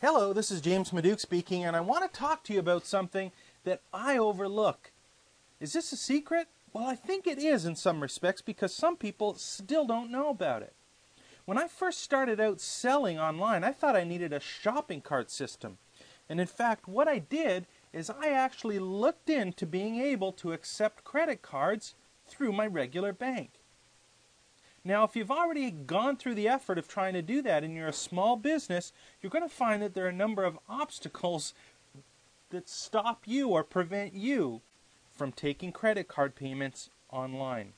Hello, this is James Maduk speaking, and I want to talk to you about something that I overlook. Is this a secret? Well, I think it is in some respects because some people still don't know about it. When I first started out selling online, I thought I needed a shopping cart system. And in fact, what I did is I actually looked into being able to accept credit cards through my regular bank. Now, if you've already gone through the effort of trying to do that and you're a small business, you're going to find that there are a number of obstacles that stop you or prevent you from taking credit card payments online.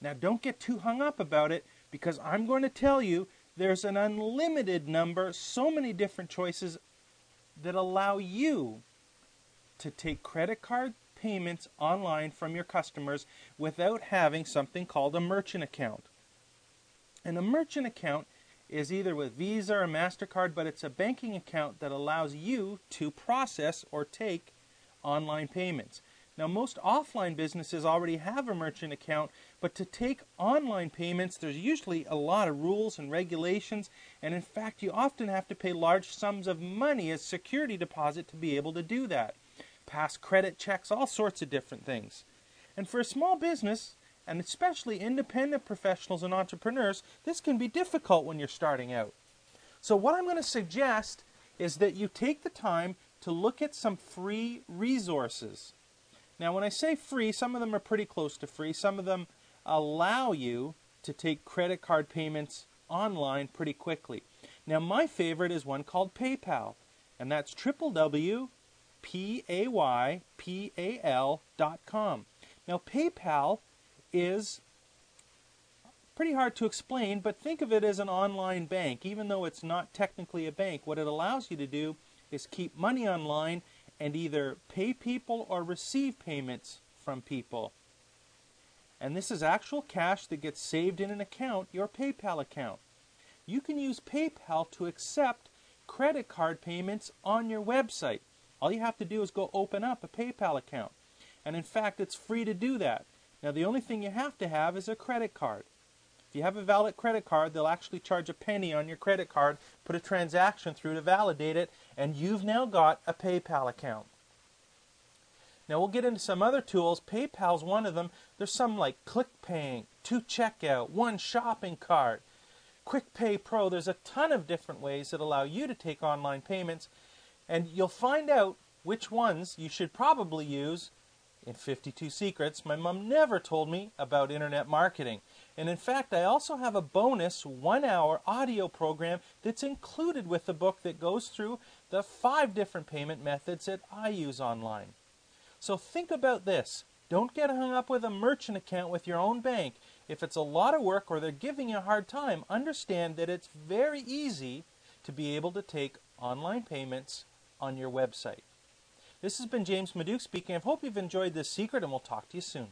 Now, don't get too hung up about it because I'm going to tell you there's an unlimited number, so many different choices that allow you to take credit card payments online from your customers without having something called a merchant account. And a merchant account is either with Visa or MasterCard, but it's a banking account that allows you to process or take online payments. Now, most offline businesses already have a merchant account, but to take online payments, there's usually a lot of rules and regulations, and in fact, you often have to pay large sums of money as security deposit to be able to do that pass credit checks, all sorts of different things. And for a small business, and especially independent professionals and entrepreneurs, this can be difficult when you're starting out. So, what I'm going to suggest is that you take the time to look at some free resources. Now, when I say free, some of them are pretty close to free, some of them allow you to take credit card payments online pretty quickly. Now, my favorite is one called PayPal, and that's www P-A-Y-P-A-L dot com. Now, PayPal is pretty hard to explain, but think of it as an online bank. Even though it's not technically a bank, what it allows you to do is keep money online and either pay people or receive payments from people. And this is actual cash that gets saved in an account, your PayPal account. You can use PayPal to accept credit card payments on your website. All you have to do is go open up a PayPal account. And in fact, it's free to do that. Now, the only thing you have to have is a credit card. If you have a valid credit card, they'll actually charge a penny on your credit card, put a transaction through to validate it, and you've now got a PayPal account. Now, we'll get into some other tools. PayPal's one of them. There's some like ClickPay, 2Checkout, One Shopping Cart, QuickPay Pro. There's a ton of different ways that allow you to take online payments and you'll find out which ones you should probably use in 52 Secrets. My mom never told me about internet marketing. And in fact, I also have a bonus one hour audio program that's included with the book that goes through the five different payment methods that I use online. So think about this. Don't get hung up with a merchant account with your own bank. If it's a lot of work or they're giving you a hard time, understand that it's very easy to be able to take online payments on your website. This has been James Maduk speaking. I hope you've enjoyed this secret, and we'll talk to you soon.